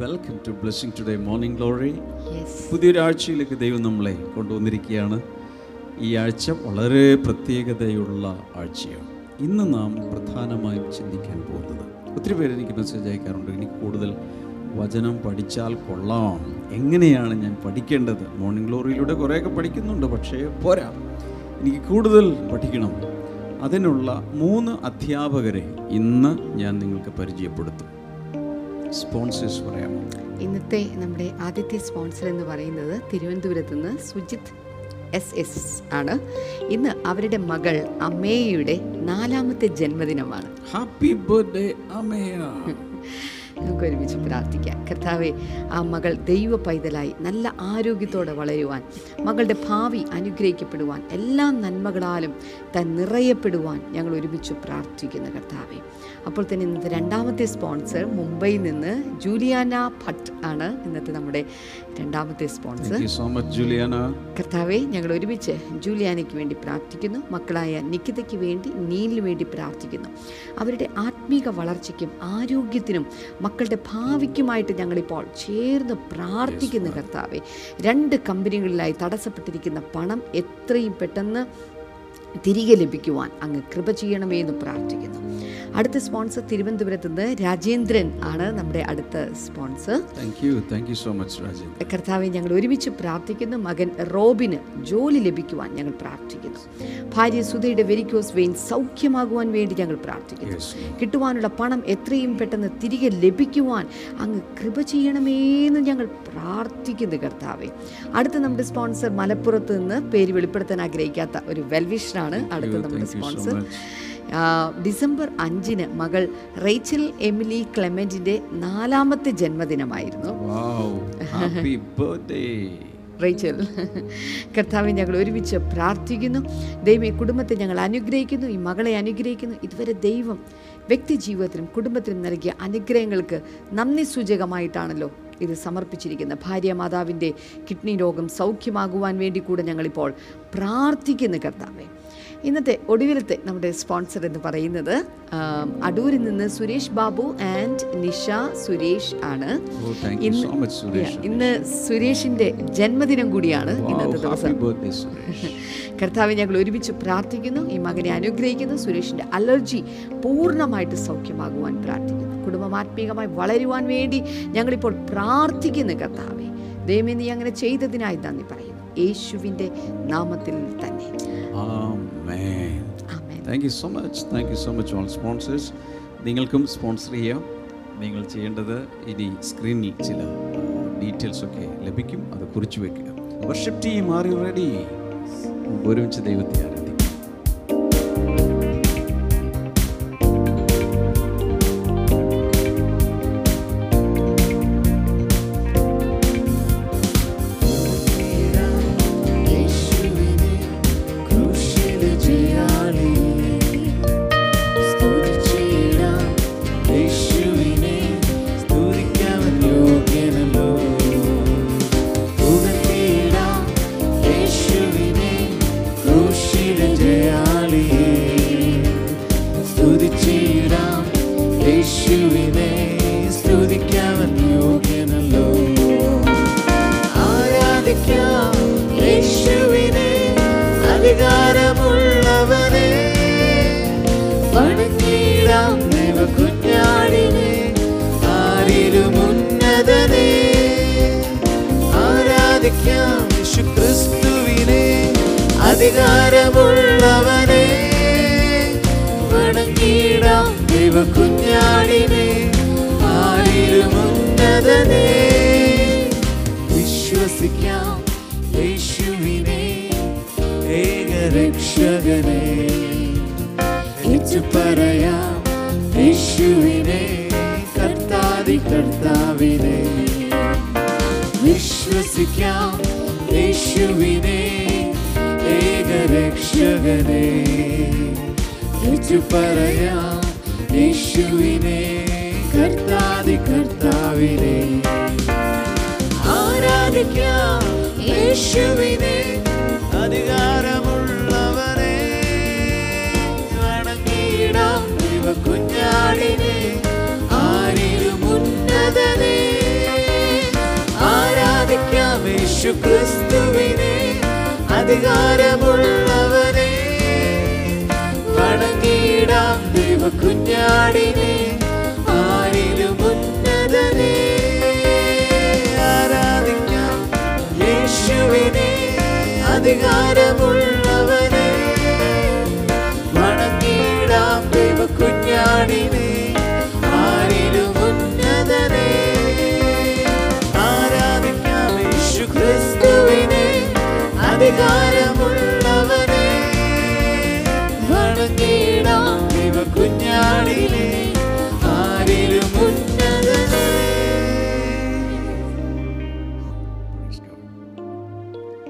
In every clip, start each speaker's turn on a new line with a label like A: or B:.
A: Welcome to blessing today morning
B: glory
A: പുതിയൊരാഴ്ചയിലേക്ക് ദൈവം നമ്മളെ കൊണ്ടുവന്നിരിക്കുകയാണ്. ഈ ആഴ്ച വളരെ പ്രത്യേകതയുള്ള ആഴ്ചയാണ്. ഇന്ന് നാം പ്രധാനമായും ചിന്തിക്കാൻ പോകുന്നത്. ഒത്തിരി പേര് എനിക്ക് മെസ്സേജ് അയക്കാറുണ്ട്. എനിക്ക് കൂടുതൽ വചനം പഠിച്ചാൽ കൊള്ളാം. എങ്ങനെയാണ് ഞാൻ പഠിക്കേണ്ടത്? മോർണിംഗ് ഗ്ലോറിയിലൂടെ കുറേയൊക്കെ പഠിക്കുന്നുണ്ട് പക്ഷേ പോരാ. എനിക്ക് കൂടുതൽ പഠിക്കണം. അതിനുള്ള മൂന്ന് അധ്യാപകരെ ഇന്ന് ഞാൻ നിങ്ങൾക്ക് പരിചയപ്പെടുത്തും. സ്പോൺസേഴ്സ് പറയാമോ?
B: ഇന്നത്തെ നമ്മുടെ ആദ്യത്തെ സ്പോൺസർ എന്ന് പറയുന്നത് തിരുവനന്തപുരത്ത് നിന്ന് സുജിത് എസ് എസ് ആണ്. ഇന്ന് അവരുടെ മകൾ അമ്മയുടെ നാലാമത്തെ ജന്മദിനമാണ്.
A: ഹാപ്പി ബർത്ത്ഡേ അമേയ
B: നമുക്ക് ഒരുമിച്ച് പ്രാർത്ഥിക്കാം. കർത്താവെ ആ മകൾ ദൈവ പൈതലായി നല്ല ആരോഗ്യത്തോടെ വളരുവാൻ മകളുടെ ഭാവി അനുഗ്രഹിക്കപ്പെടുവാൻ എല്ലാ നന്മകളാലും താൻ നിറയപ്പെടുവാൻ ഞങ്ങൾ ഒരുമിച്ച് പ്രാർത്ഥിക്കുന്നു കർത്താവെ. അപ്പോൾ തന്നെ ഇന്നത്തെ രണ്ടാമത്തെ സ്പോൺസർ മുംബൈയിൽ നിന്ന് ജൂലിയാന ഭട്ട് ആണ് ഇന്നത്തെ നമ്മുടെ രണ്ടാമത്തെ
A: sponsor. Thank so much Juliana.
B: കർത്താവെ ഞങ്ങൾ ഒരുമിച്ച് ജൂലിയാനയ്ക്ക് വേണ്ടി പ്രാർത്ഥിക്കുന്നു. മക്കളായ നിക്കിതയ്ക്ക് വേണ്ടി നീലിന് വേണ്ടി പ്രാർത്ഥിക്കുന്നു. അവരുടെ ആത്മീക വളർച്ചയ്ക്കും ആരോഗ്യത്തിനും മക്കളുടെ ഭാവിക്കുമായിട്ട് ഞങ്ങളിപ്പോൾ ചേർന്ന് പ്രാർത്ഥിക്കുന്നു കർത്താവെ. രണ്ട് കമ്പനികളിലായി തടസ്സപ്പെട്ടിരിക്കുന്ന പണം എത്രയും പെട്ടെന്ന് തിരികെ ലഭിക്കുവാൻ അങ്ങ് കൃപ ചെയ്യണമേ എന്ന് പ്രാർത്ഥിക്കുന്നു. അടുത്ത സ്പോൺസർ തിരുവനന്തപുരത്ത് നിന്ന് രാജേന്ദ്രൻ ആണ് നമ്മുടെ അടുത്ത
A: sponsor thank you thank you so much
B: കർത്താവെ ഞങ്ങൾ ഒരുമിച്ച് പ്രാർത്ഥിക്കുന്നു. മകൻ റോബിന് ജോലി ലഭിക്കുവാൻ ഞങ്ങൾ പ്രാർത്ഥിക്കുന്നു. ഭാര്യ സുധയുടെ വെരിക്കോസ് വെയിൻ സൗഖ്യമാകുവാൻ വേണ്ടി ഞങ്ങൾ പ്രാർത്ഥിക്കുന്നു. കിട്ടുവാനുള്ള പണം എത്രയും പെട്ടെന്ന് തിരികെ ലഭിക്കുവാൻ അങ്ങ് കൃപ ചെയ്യണമേന്ന് ഞങ്ങൾ പ്രാർത്ഥിക്കുന്നു കർത്താവെ. അടുത്ത നമ്മുടെ സ്പോൺസർ മലപ്പുറത്ത് നിന്ന് പേര് വെളിപ്പെടുത്താൻ ആഗ്രഹിക്കാത്ത ഒരു വെൽവിഷറാണ് അടുത്ത നമ്മുടെ സ്പോൺസർ ഡിസംബർ അഞ്ചിന് മകൾ റേച്ചൽ എമിലി ക്ലെമന്റിന്റെ നാലാമത്തെ ജന്മദിനമായിരുന്നു. റേച്ചൽ കർത്താവെ ഞങ്ങൾ ഒരുമിച്ച് പ്രാർത്ഥിക്കുന്നു. ദൈവം ഈ കുടുംബത്തെ ഞങ്ങൾ അനുഗ്രഹിക്കുന്നു ഈ മകളെ അനുഗ്രഹിക്കുന്നു. ഇതുവരെ ദൈവം വ്യക്തി ജീവിതത്തിനും കുടുംബത്തിനും നൽകിയ അനുഗ്രഹങ്ങൾക്ക് നന്ദി സൂചകമായിട്ടാണല്ലോ ഇത് സമർപ്പിച്ചിരിക്കുന്ന ഭാര്യ മാതാവിന്റെ കിഡ്നി രോഗം സൗഖ്യമാകുവാൻ വേണ്ടി കൂടെ ഞങ്ങളിപ്പോൾ പ്രാർത്ഥിക്കുന്നു കർത്താവെ. ഇന്നത്തെ ഒടുവിലത്തെ നമ്മുടെ സ്പോൺസർ എന്ന് പറയുന്നത് അടൂരിൽ നിന്ന് സുരേഷ് ബാബു ആൻഡ് നിഷ സുരേഷ് ആണ്. ഇന്ന് സുരേഷിന്റെ ജന്മദിനം കൂടിയാണ് ഇന്നത്തെ ദിവസം. കർത്താവ് ഞങ്ങൾ ഒരുമിച്ച് പ്രാർത്ഥിക്കുന്നു ഈ മകനെ അനുഗ്രഹിക്കുന്നു സുരേഷിന്റെ അലർജി പൂർണമായിട്ട് സൗഖ്യമാകുവാൻ പ്രാർത്ഥിക്കുന്നു. കുടുംബം ആത്മീകമായി വളരുവാൻ വേണ്ടി ഞങ്ങളിപ്പോൾ പ്രാർത്ഥിക്കുന്നു കർത്താവെ. ദൈവമേ നീ അങ്ങനെ ചെയ്തതിനായി നന്ദി പറയുന്നു. യേശുവിന്റെ നാമത്തിൽ തന്നെ.
A: Thank you so much thank you so much all sponsors നിങ്ങൾക്കും സ്പോൺസർ ചെയ്യാം. നിങ്ങൾ ചെയ്യേണ്ടത് ഇനി സ്ക്രീനിൽ ചില ഡീറ്റെയിൽസൊക്കെ ലഭിക്കും. അത് കുറിച്ചു വെക്കുക. വർഷിപ്പ് ടീം ആർ റെഡി ഒരുമിച്ച് ദൈവത്തെ ആരാധിക്കും.
C: പറയാം യേശുവിനെ കർത്താതി കർത്താവിനെ. വിശ്വസിക്കാം യേശുവിനെ ഏകരക്ഷകനെ. ഏറ്റു പറയാം യേശുവിനെ കർത്താതി കർത്താവിനെ. ആരാധിക്കാം യേശുവിനെ അധികാരമുള്ളവരെ ക്രിസ്തുവിനെ അധികാരമുള്ളവനെ. വണങ്ങിയിടാം ദൈവ കുഞ്ഞാടിനെ ആരിലും ഉന്നതനെ. ആരാധിക്കാം യേശുവിനെ അധികാരമുള്ള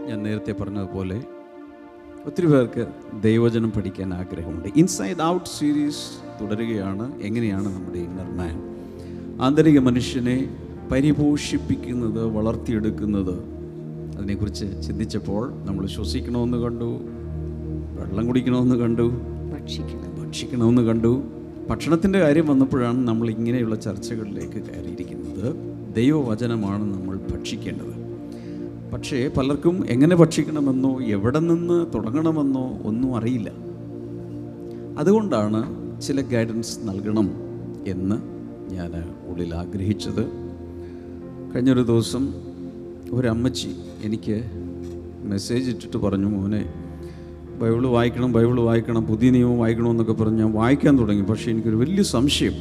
A: ഞാൻ നേരത്തെ പറഞ്ഞതുപോലെ ഒത്തിരി പേർക്ക് ദൈവചനം പഠിക്കാൻ ആഗ്രഹമുണ്ട്. ഇൻസൈഡ് ഔട്ട് സീരീസ് തുടരുകയാണ്. എങ്ങനെയാണ് നമ്മുടെ ഇന്നർ മാൻ ആന്തരിക മനുഷ്യനെ പരിപോഷിപ്പിക്കുന്നത് വളർത്തിയെടുക്കുന്നത് അതിനെക്കുറിച്ച് ചിന്തിച്ചപ്പോൾ നമ്മൾ ശ്വസിക്കണമെന്ന് കണ്ടു വെള്ളം കുടിക്കണമെന്ന് കണ്ടു
B: ഭക്ഷിക്കണം.
A: ഭക്ഷിക്കണമെന്ന് കണ്ടു. ഭക്ഷണത്തിന്റെ കാര്യം വന്നപ്പോഴാണ് നമ്മൾ ഇങ്ങനെയുള്ള ചർച്ചകളിലേക്ക് കയറിയിരിക്കുന്നത്. ദൈവവചനമാണ് നമ്മൾ ഭക്ഷിക്കേണ്ടത്. പക്ഷേ പലർക്കും എങ്ങനെ ഭക്ഷിക്കണമെന്നോ എവിടെ നിന്ന് തുടങ്ങണമെന്നോ ഒന്നും അറിയില്ല. അതുകൊണ്ടാണ് ചില ഗൈഡൻസ് നൽകണം എന്ന് ഞാൻ ഉള്ളിൽ ആഗ്രഹിച്ചത്. കഴിഞ്ഞൊരു ദിവസം ഒരമ്മച്ചി എനിക്ക് മെസ്സേജ് ഇട്ടിട്ട് പറഞ്ഞു മോനെ ബൈബിൾ വായിക്കണം ബൈബിൾ വായിക്കണം പുതിയ നിയമം വായിക്കണമെന്നൊക്കെ പറഞ്ഞ് ഞാൻ വായിക്കാൻ തുടങ്ങി. പക്ഷേ എനിക്കൊരു വലിയ സംശയം.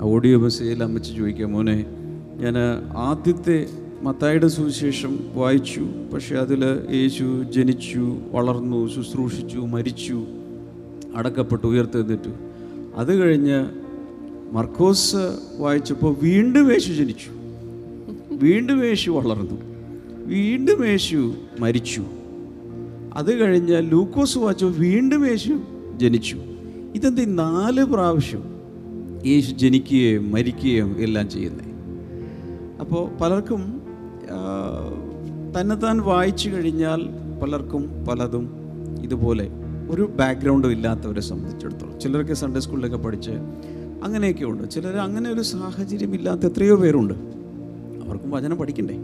A: ആ ഓഡിയോ മെസ്സേജിൽ അമ്മച്ച് ചോദിക്കാം മോനെ ഞാൻ ആദ്യത്തെ മത്തായുടെ സുവിശേഷം വായിച്ചു പക്ഷേ അതിൽ യേശു ജനിച്ചു വളർന്നു ശുശ്രൂഷിച്ചു മരിച്ചു അടക്കപ്പെട്ടു ഉയർത്തെന്നിട്ടു അത് കഴിഞ്ഞ് മർക്കോസ് വായിച്ചപ്പോൾ വീണ്ടും യേശു ജനിച്ചു. വീണ്ടും യേശു വളർന്നു. വീണ്ടും യേശു മരിച്ചു. അത് കഴിഞ്ഞ് ലൂക്കോസ് വാച്ച് വീണ്ടും യേശു ജനിച്ചു. ഇതെന്ത് നാല് പ്രാവശ്യം യേശു ജനിക്കുകയും മരിക്കുകയും എല്ലാം ചെയ്യുന്നത്? അപ്പോൾ പലർക്കും തന്നെത്താൻ വായിച്ചു കഴിഞ്ഞാൽ പലർക്കും പലതും ഇതുപോലെ ഒരു ബാക്ക്ഗ്രൗണ്ടും ഇല്ലാത്തവരെ സംബന്ധിച്ചിടത്തോളം. ചിലർക്ക് സൺഡേ സ്കൂളിലൊക്കെ പഠിച്ച് അങ്ങനെയൊക്കെ ഉണ്ട്. ചിലർ അങ്ങനെ ഒരു സാഹചര്യം ഇല്ലാത്ത എത്രയോ പേരുണ്ട്. അവർക്കും വചനം പഠിക്കണ്ടേ?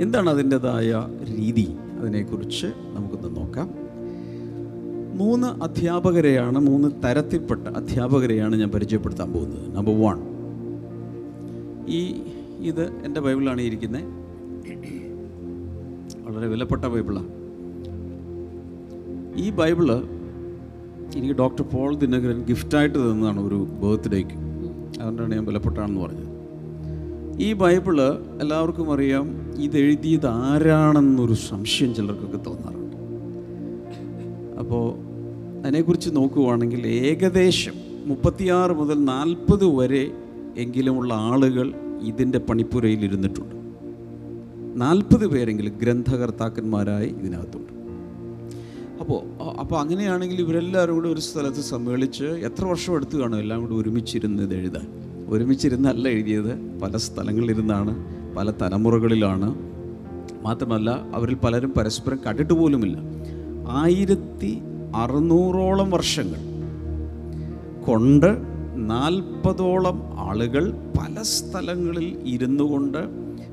A: എന്താണ് അതിന്റെതായ രീതി? അതിനെക്കുറിച്ച് നമുക്കൊന്ന് നോക്കാം. മൂന്ന് അധ്യാപകരെയാണ് മൂന്ന് തരത്തിൽപ്പെട്ട അധ്യാപകരെയാണ് ഞാൻ പരിചയപ്പെടുത്താൻ പോകുന്നത്. നമ്പർ വൺ ഈ ഇത് എന്റെ ബൈബിളാണ് ഇരിക്കുന്നത്. വളരെ വിലപ്പെട്ട ബൈബിളാണ് ഈ ബൈബിൾ എനിക്ക് ഡോക്ടർ പോൾ ദിനകരൻ ഗിഫ്റ്റായിട്ട് തന്നതാണ് ഒരു ബർത്ത്ഡേക്ക്. അതുകൊണ്ടാണ് ഞാൻ വിലപ്പെട്ടാണെന്ന് പറഞ്ഞത്. ഈ ബൈബിൾ എല്ലാവർക്കും അറിയാം ഇതെഴുതിയത് ആരാണെന്നൊരു സംശയം ചിലർക്കൊക്കെ തോന്നാറുണ്ട്. അപ്പോൾ അതിനെക്കുറിച്ച് നോക്കുവാണെങ്കിൽ ഏകദേശം മുപ്പത്തിയാറ് മുതൽ നാൽപ്പത് വരെ എങ്കിലുമുള്ള ആളുകൾ ഇതിന്റെ പണിപ്പുരയിൽ ഇരുന്നിട്ടുണ്ട്. നാൽപ്പത് പേരെങ്കിലും ഗ്രന്ഥകർത്താക്കന്മാരായി ഇതിനകത്തുണ്ട്. അപ്പോൾ അപ്പോൾ അങ്ങനെയാണെങ്കിൽ ഇവരെല്ലാവരും കൂടി ഒരു സ്ഥലത്ത് സമ്മേളിച്ച് എത്ര വർഷം എടുത്തു കാണും? എല്ലാം കൂടി ഒരുമിച്ചിരുന്ന് ഇത് എഴുതാൻ. ഒരുമിച്ചിരുന്നല്ല എഴുതിയത്. പല സ്ഥലങ്ങളിലിരുന്നാണ് പല തലമുറകളിലാണ്. മാത്രമല്ല അവരിൽ പലരും പരസ്പരം കണ്ടിട്ട് പോലുമില്ല. ആയിരത്തി അറുന്നൂറോളം വർഷങ്ങൾ കൊണ്ട് നാൽപ്പതോളം ആളുകൾ പല സ്ഥലങ്ങളിൽ ഇരുന്നു കൊണ്ട്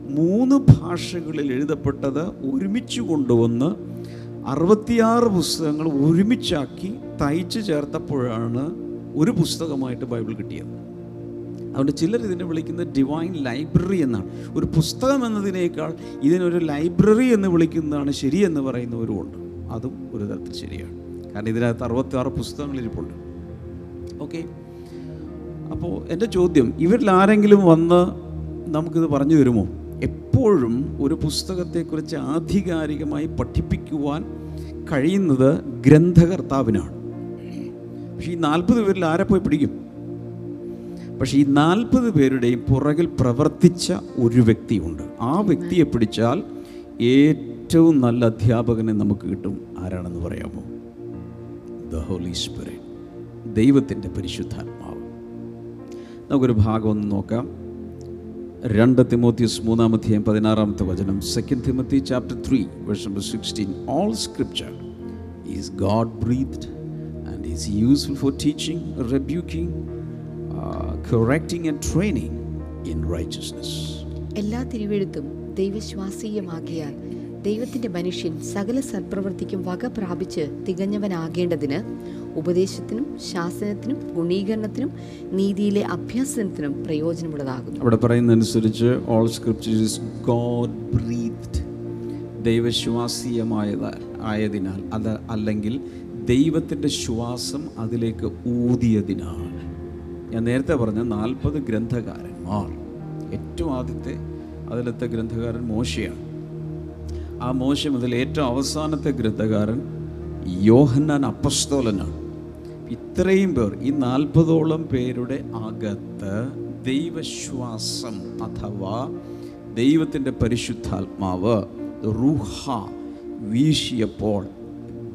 A: മൂന്ന് ഭാഷകളിൽ എഴുതപ്പെട്ടത് ഒരുമിച്ച് കൊണ്ടുവന്ന് അറുപത്തിയാറ് പുസ്തകങ്ങൾ ഒരുമിച്ചാക്കി തയ്ച്ചു ചേർത്തപ്പോഴാണ് ഒരു പുസ്തകമായിട്ട് ബൈബിൾ കിട്ടിയത്. അതുകൊണ്ട് ചിലർ ഇതിനെ വിളിക്കുന്നത് ഡിവൈൻ ലൈബ്രറി എന്നാണ്. ഒരു പുസ്തകം എന്നതിനേക്കാൾ ഇതിനൊരു ലൈബ്രറി എന്ന് വിളിക്കുന്നതാണ് ശരിയെന്ന് പറയുന്നവരും ഉണ്ട്. അതും ഒരു തരത്തിൽ ശരിയാണ്. കാരണം ഇതിനകത്ത് അറുപത്തിയാറ് പുസ്തകങ്ങൾ ഇരിപ്പുണ്ട്. ഓക്കെ അപ്പോൾ എന്റെ ചോദ്യം ഇവരിൽ ആരെങ്കിലും വന്ന് നമുക്കിത് പറഞ്ഞു തരുമോ? എപ്പോഴും ഒരു പുസ്തകത്തെക്കുറിച്ച് ആധികാരികമായി പഠിപ്പിക്കുവാൻ കഴിയുന്നത് ഗ്രന്ഥകർത്താവിനാണ്. പക്ഷേ ഈ നാൽപ്പത് പേരിൽ ആരെ പോയി പിടിക്കും? പക്ഷേ ഈ നാൽപ്പത് പേരുടെയും പുറകിൽ പ്രവർത്തിച്ച ഒരു വ്യക്തിയുണ്ട്. ആ വ്യക്തിയെ പിടിച്ചാൽ ഏറ്റവും നല്ല അധ്യാപകനെ നമുക്ക് കിട്ടും. ആരാണെന്ന് പറയാമോ? ദ ഹോളി സ്പിരിറ്റ് ദൈവത്തിന്റെ പരിശുദ്ധാത്മാവ്. നമുക്കൊരു ഭാഗം ഒന്ന് നോക്കാം. രണ്ട് തിമോത്തിയസ് മൂന്നാമധ്യായം പതിനാറാമത്തെ വചനം. Second Timothy chapter three verse number sixteen all scripture is God breathed and is useful for teaching rebuking correcting and training in righteousness.
B: എല്ലാ തിരുവെഴുത്തും ദൈവശ്വാസീയമാകിയാൽ ദൈവത്തിന്റെ മനുഷ്യൻ സകല സൽപ്രവൃത്തിക്കും വക പ്രാപിച്ച് തികഞ്ഞവനാകേണ്ടതിന് ഉപദേശത്തിനും ശാസനത്തിനും ഗുണീകരണത്തിനും നീതിയിലെ അഭ്യാസനത്തിനും പ്രയോജനമുള്ളതാകുന്നു.
A: അവിടെ പറയുന്നതനുസരിച്ച് ഓൾ സ്ക്രിപ്റ്റേഴ്സ് ഗോഡ് ബ്രീത്ഡ് ദൈവശ്വാസീയമായ ആയതിനാൽ അത് അല്ലെങ്കിൽ ദൈവത്തിന്റെ ശ്വാസം അതിലേക്ക് ഊതിയതിനാൽ. ഞാൻ നേരത്തെ പറഞ്ഞ നാൽപ്പത് ഗ്രന്ഥകാരന്മാർ. ഏറ്റവും ആദ്യത്തെ അതിലത്തെ ഗ്രന്ഥകാരൻ മോശയാണ്. ആ മോശ മുതൽ ഏറ്റവും അവസാനത്തെ ഗ്രന്ഥകാരൻ യോഹന്നാൻ അപ്പസ്തോലനാണ്. ഇത്രയും പേർ ഈ നാൽപ്പതോളം പേരുടെ അകത്ത് ദൈവശ്വാസം അഥവാ ദൈവത്തിന്റെ പരിശുദ്ധാത്മാവ് റൂഹ വീശിയപ്പോൾ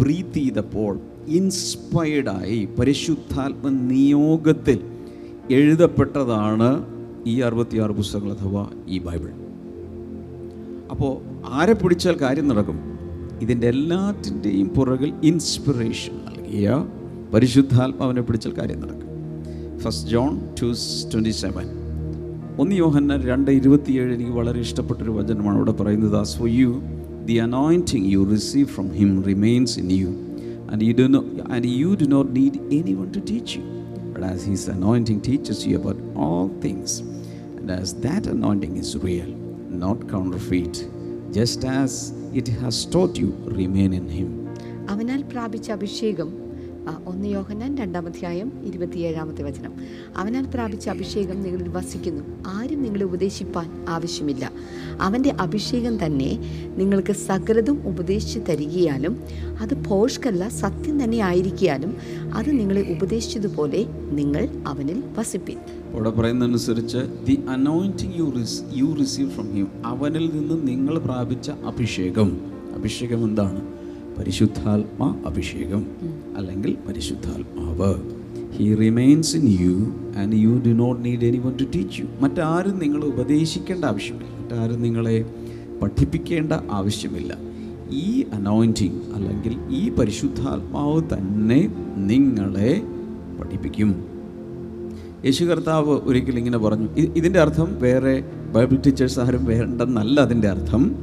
A: ബ്രീത്ത് ചെയ്തപ്പോൾ ഇൻസ്പയർഡായി പരിശുദ്ധാത്മ നിയോഗത്തിൽ എഴുതപ്പെട്ടതാണ് ഈ അറുപത്തിയാറ് പുസ്തകങ്ങൾ അഥവാ ഈ ബൈബിൾ. അപ്പോൾ ആരെ പിടിച്ചാൽ കാര്യം നടക്കും? ഇതിന്റെ എല്ലാറ്റിന്റെയും പുറകിൽ ഇൻസ്പിറേഷൻ നൽകിയ പരിശുദ്ധാത്മാവിനെ പിടിച്ചാൽ കാര്യം നടക്കും. First John two twenty seven ഒന്ന് യോഹന്ന രണ്ട് ഇരുപത്തിയേഴ് എനിക്ക് വളരെ ഇഷ്ടപ്പെട്ടൊരു വചനമാണ് ഇവിടെ പറയുന്നത് as for you the anointing you receive from him remains in you and you do know and you do not need anyone to teach you But as his anointing teaches you about all things and as that anointing is real not counterfeit. Just as it has taught you, remain in Him.
B: അവനാൽ പ്രാപിച്ച അഭിഷേകം ആ, ഒന്ന് യോഹന്നാൻ രണ്ടാമധ്യായം ഇരുപത്തിയേഴാമത്തെ വചനം. അവനാൽ പ്രാപിച്ച അഭിഷേകം നിങ്ങളിൽ വസിക്കുന്നു. ആരും നിങ്ങളെ ഉപദേശിപ്പാൻ ആവശ്യമില്ല. അവന്റെ അഭിഷേകം തന്നെ നിങ്ങൾക്ക് സകലതും ഉപദേശിച്ചു തരികയാലും അത് പോഷ്കല്ല സത്യം തന്നെ ആയിരിക്കാലും അത് നിങ്ങളെ ഉപദേശിച്ചതുപോലെ നിങ്ങൾ അവനിൽ വസിപ്പിൻ.
A: ഇവിടെ പറയുന്നതനുസരിച്ച് the anointing you റിസ് you receive from him അവനിൽ നിന്ന് നിങ്ങൾ പ്രാപിച്ച അഭിഷേകം. അഭിഷേകം എന്താണ്? പരിശുദ്ധാത്മ അഭിഷേകം. അല്ലെങ്കിൽ പരിശുദ്ധാത്മാവ്. He remains in you and you do not need anyone to teach you മറ്റാരും നിങ്ങളെ ഉപദേശിക്കേണ്ട ആവശ്യമില്ല. മറ്റാരും നിങ്ങളെ പഠിപ്പിക്കേണ്ട ആവശ്യമില്ല. ഈ അനോയിന്റിങ് അല്ലെങ്കിൽ ഈ പരിശുദ്ധാത്മാവ് തന്നെ നിങ്ങളെ പഠിപ്പിക്കും. യേശു കർത്താവ് ഒരിക്കൽ ഇങ്ങനെ പറഞ്ഞു. ഇതിന്റെ അർത്ഥം വേറെ ബൈബിൾ ടീച്ചേഴ്സ് ആരും വേണ്ടെന്നല്ല അതിന്റെ അർത്ഥം.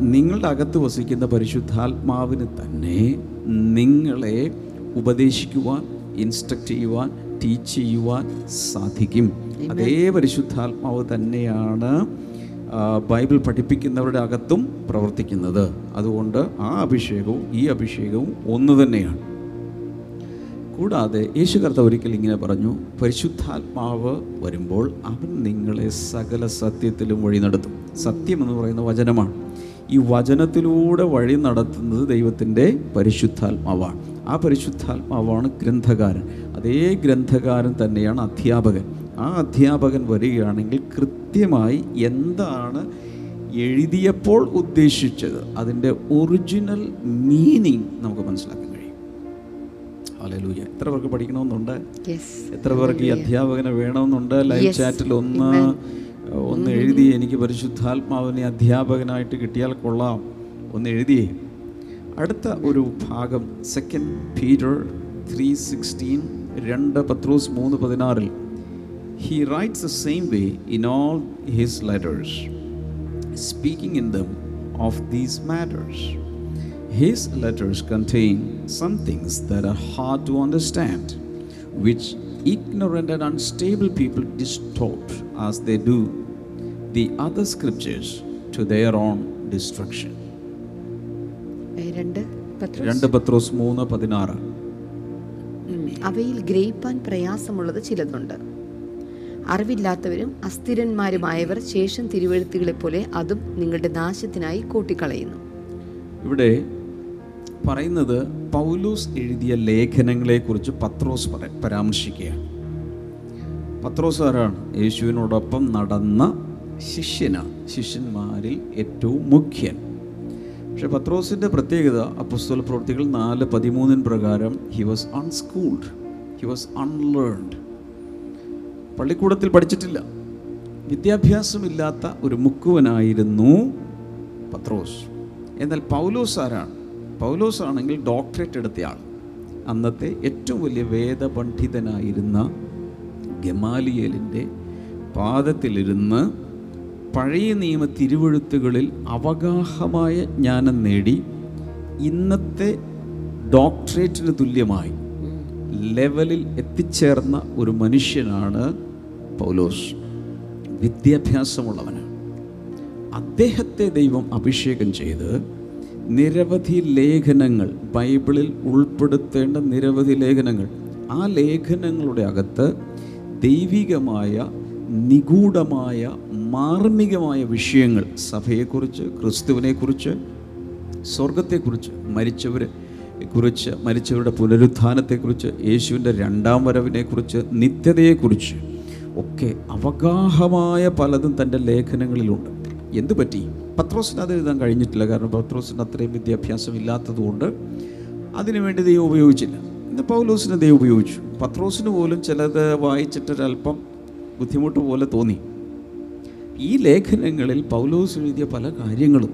A: നിങ്ങളുടെ അകത്ത് വസിക്കുന്ന പരിശുദ്ധാത്മാവിന് തന്നെ നിങ്ങളെ ഉപദേശിക്കുവാൻ ഇൻസ്ട്രക്റ്റ് ചെയ്യുവാൻ ടീച്ച് ചെയ്യുവാൻ സാധിക്കും. അതേ പരിശുദ്ധാത്മാവ് തന്നെയാണ് ബൈബിൾ പഠിപ്പിക്കുന്നവരുടെ അകത്തും പ്രവർത്തിക്കുന്നത്. അതുകൊണ്ട് ആ അഭിഷേകവും ഈ അഭിഷേകവും ഒന്ന് തന്നെയാണ്. കൂടാതെ യേശു കർത്താവ് ഒരിക്കൽ ഇങ്ങനെ പറഞ്ഞു പരിശുദ്ധാത്മാവ് വരുമ്പോൾ അവൻ നിങ്ങളെ സകല സത്യത്തിലും വഴി നടത്തും. സത്യം എന്ന് പറയുന്ന വചനമാണ്. ഈ വചനത്തിലൂടെ വഴി നടത്തുന്നത് ദൈവത്തിന്റെ പരിശുദ്ധാത്മാവാണ്. ആ പരിശുദ്ധാത്മാവാണ് ഗ്രന്ഥകാരൻ. അതേ ഗ്രന്ഥകാരൻ തന്നെയാണ് അധ്യാപകൻ. ആ അധ്യാപകൻ വരികയാണെങ്കിൽ കൃത്യമായി എന്താണ് എഴുതിയപ്പോൾ ഉദ്ദേശിച്ചത്? അതിന്റെ ഒറിജിനൽ മീനിങ് നമുക്ക് മനസ്സിലാക്കാൻ കഴിയും. അലലൂയ എത്ര പേർക്ക് പഠിക്കണമെന്നുണ്ട്? എത്ര പേർക്ക് ഈ അധ്യാപകനെ വേണമെന്നുണ്ട്? ലൈവ് ചാറ്റിൽ ഒന്ന് ഒന്ന് എഴുതി എനിക്ക് പരിശുദ്ധാത്മാവിനെ അധ്യാപകനായിട്ട് കിട്ടിയാൽ കൊള്ളാം ഒന്ന് എഴുതിയേ അടുത്ത ഒരു ഭാഗം സെക്കൻഡ് പീറ്റർ ത്രീ സിക്സ്റ്റീൻ രണ്ട് പത്രോസ് മൂന്ന് പതിനാറിൽ he writes the same way in all his letters in them of these matters. His letters contain some things that are hard to understand, which ignorant and unstable people distort as they do the other scriptures to their own destruction.
B: രണ്ട് പത്രോസ്.
A: രണ്ട് മൂന്ന് പതിനാറ്.
B: അവയിൽ ഗ്രഹിപ്പാൻ പ്രയാസമുള്ളത് ചിലതുണ്ട്. അറിവില്ലാത്തവരും അസ്ഥിരന്മാരുമായവർ ശേഷം തിരുവെഴുത്തുകളെ പോലെ അതും നിങ്ങളുടെ നാശത്തിനായി കൂട്ടിക്കളയുന്നു.
A: ഇവിടെ പറയുന്നത് പൗലൂസ് എഴുതിയ ലേഖനങ്ങളെക്കുറിച്ച് പത്രോസ് പരാമർശിക്കുകയാണ്. പത്രോസ് ആരാണ്? യേശുവിനോടൊപ്പം നടന്ന ശിഷ്യനാണ് ശിഷ്യന്മാരിൽ ഏറ്റവും മുഖ്യൻ. പക്ഷെ പത്രോസിന്റെ പ്രത്യേകത അപ്പുസ്തല പ്രവൃത്തികൾ നാല് പതിമൂന്നിന് പ്രകാരം he was unschooled he was unlearned പള്ളിക്കൂടത്തിൽ പഠിച്ചിട്ടില്ല. വിദ്യാഭ്യാസമില്ലാത്ത ഒരു മുക്കുവനായിരുന്നു പത്രോസ്. എന്നാൽ പൗലോസ് ആരാണ്? പൗലോസ് ആണെങ്കിൽ ഡോക്ടറേറ്റ് എടുത്തയാൾ. അന്നത്തെ ഏറ്റവും വലിയ വേദപണ്ഡിതനായിരുന്ന ഗമാലിയലിന്റെ പാദത്തിലിരുന്ന് പഴയ നിയമ തിരുവഴുത്തുകളിൽ അവഗാഹമായ ജ്ഞാനം നേടി ഇന്നത്തെ ഡോക്ടറേറ്റിന് തുല്യമായി ലെവലിൽ എത്തിച്ചേർന്ന ഒരു മനുഷ്യനാണ് പൗലോസ്. വിദ്യാഭ്യാസമുള്ളവനാണ് അദ്ദേഹത്തെ ദൈവം അഭിഷേകം ചെയ്ത് നിരവധി ലേഖനങ്ങൾ ബൈബിളിൽ ഉൾപ്പെടുത്തേണ്ട നിരവധി ലേഖനങ്ങൾ ആ ലേഖനങ്ങളുടെ അകത്ത് ദൈവികമായ നിഗൂഢമായ മാർമികമായ വിഷയങ്ങൾ സഭയെക്കുറിച്ച് ക്രിസ്തുവിനെക്കുറിച്ച് സ്വർഗത്തെക്കുറിച്ച് മരിച്ചവരെ കുറിച്ച് മരിച്ചവരുടെ പുനരുത്ഥാനത്തെക്കുറിച്ച് യേശുവിന്റെ രണ്ടാം വരവിനെക്കുറിച്ച് നിത്യതയെക്കുറിച്ച് ഒക്കെ അവഗാഹമായ പലതും തന്റെ ലേഖനങ്ങളിലുണ്ട്. എന്തു പറ്റി? പത്രോസിന് അത് എഴുതാൻ കഴിഞ്ഞിട്ടില്ല. കാരണം പത്രോസിന് അത്രയും വിദ്യാഭ്യാസം ഇല്ലാത്തതുകൊണ്ട് അതിനുവേണ്ടി ദൈവം ഉപയോഗിച്ചില്ല. ഇന്ന് പൗലോസിനെ ദൈവം ഉപയോഗിച്ചു. പത്രോസിന് പോലും ചിലത് വായിച്ചിട്ടൊരല്പം ബുദ്ധിമുട്ട് പോലെ തോന്നി. ഈ ലേഖനങ്ങളിൽ പൗലോസ് എഴുതിയ പല കാര്യങ്ങളും